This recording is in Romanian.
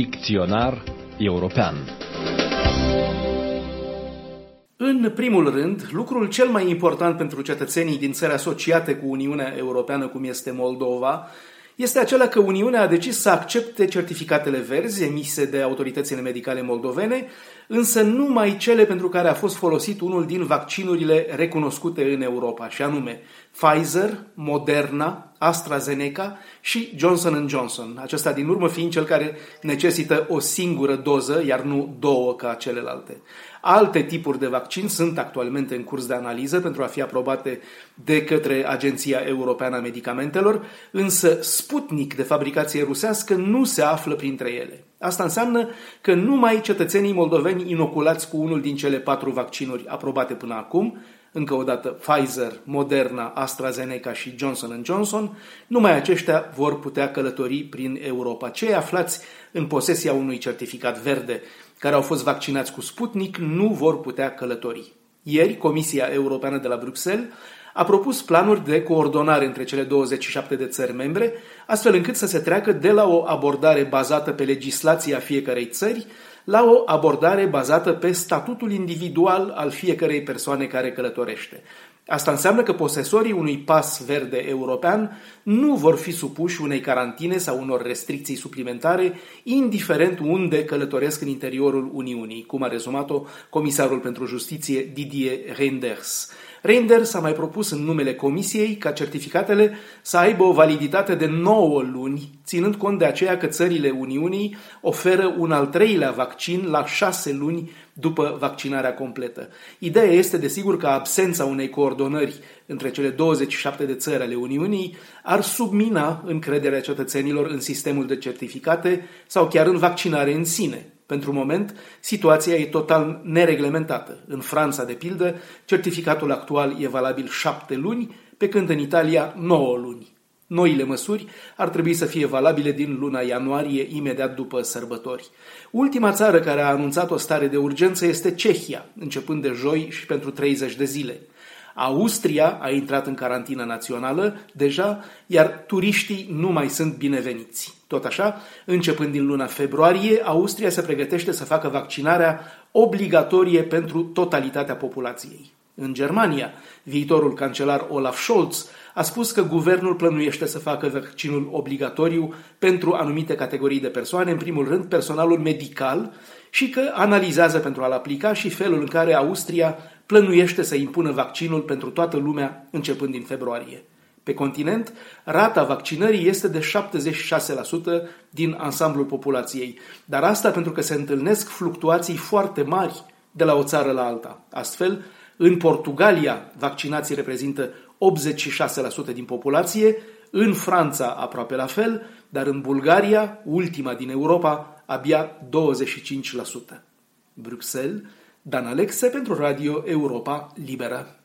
Dicționar european. În primul rând, lucrul cel mai important pentru cetățenii din țări asociate cu Uniunea Europeană, cum este Moldova, este acela că Uniunea a decis să accepte certificatele verzi emise de autoritățile medicale moldovene, însă numai cele pentru care a fost folosit unul din vaccinurile recunoscute în Europa, și anume Pfizer, Moderna, AstraZeneca și Johnson Johnson, acesta din urmă fiind cel care necesită o singură doză, iar nu două ca celelalte. Alte tipuri de vaccin sunt actualmente în curs de analiză pentru a fi aprobate de către Agenția Europeană a Medicamentelor, însă Sputnik de fabricație rusească nu se află printre ele. Asta înseamnă că numai cetățenii moldoveni inoculați cu unul din cele patru vaccinuri aprobate până acum, încă o dată Pfizer, Moderna, AstraZeneca și Johnson Johnson, numai aceștia vor putea călători prin Europa. Cei aflați în posesia unui certificat verde care au fost vaccinați cu Sputnik nu vor putea călători. Ieri, Comisia Europeană de la Bruxelles a propus planuri de coordonare între cele 27 de țări membre, astfel încât să se treacă de la o abordare bazată pe legislația fiecarei țări la o abordare bazată pe statutul individual al fiecărei persoane care călătorește. Asta înseamnă că posesorii unui pas verde european nu vor fi supuși unei carantine sau unor restricții suplimentare, indiferent unde călătoresc în interiorul Uniunii, cum a rezumat-o Comisarul pentru Justiție Didier Reinders. Reinders a mai propus în numele Comisiei ca certificatele să aibă o validitate de 9 luni, ținând cont de aceea că țările Uniunii oferă un al treilea vaccin la 6 luni după vaccinarea completă. Ideea este, desigur, că absența unei coordonări între cele 27 de țări ale Uniunii ar submina încrederea cetățenilor în sistemul de certificate sau chiar în vaccinare în sine. Pentru moment, situația e total nereglementată. În Franța, de pildă, certificatul actual e valabil șapte luni, pe când în Italia 9 luni. Noile măsuri ar trebui să fie valabile din luna ianuarie, imediat după sărbători. Ultima țară care a anunțat o stare de urgență este Cehia, începând de joi și pentru 30 de zile. Austria a intrat în carantină națională deja, iar turiștii nu mai sunt bineveniți. Tot așa, începând din luna februarie, Austria se pregătește să facă vaccinarea obligatorie pentru totalitatea populației. În Germania, viitorul cancelar Olaf Scholz a spus că guvernul plănuiește să facă vaccinul obligatoriu pentru anumite categorii de persoane, în primul rând personalul medical, și că analizează pentru a-l aplica și felul în care Austria plănuiește să impună vaccinul pentru toată lumea începând din februarie. Pe continent, rata vaccinării este de 76% din ansamblul populației, dar asta pentru că se întâlnesc fluctuații foarte mari de la o țară la alta. Astfel, în Portugalia, vaccinații reprezintă 86% din populație, în Franța aproape la fel, dar în Bulgaria, ultima din Europa, abia 25%. Bruxelles, Dan Alexe pentru Radio Europa Liberă.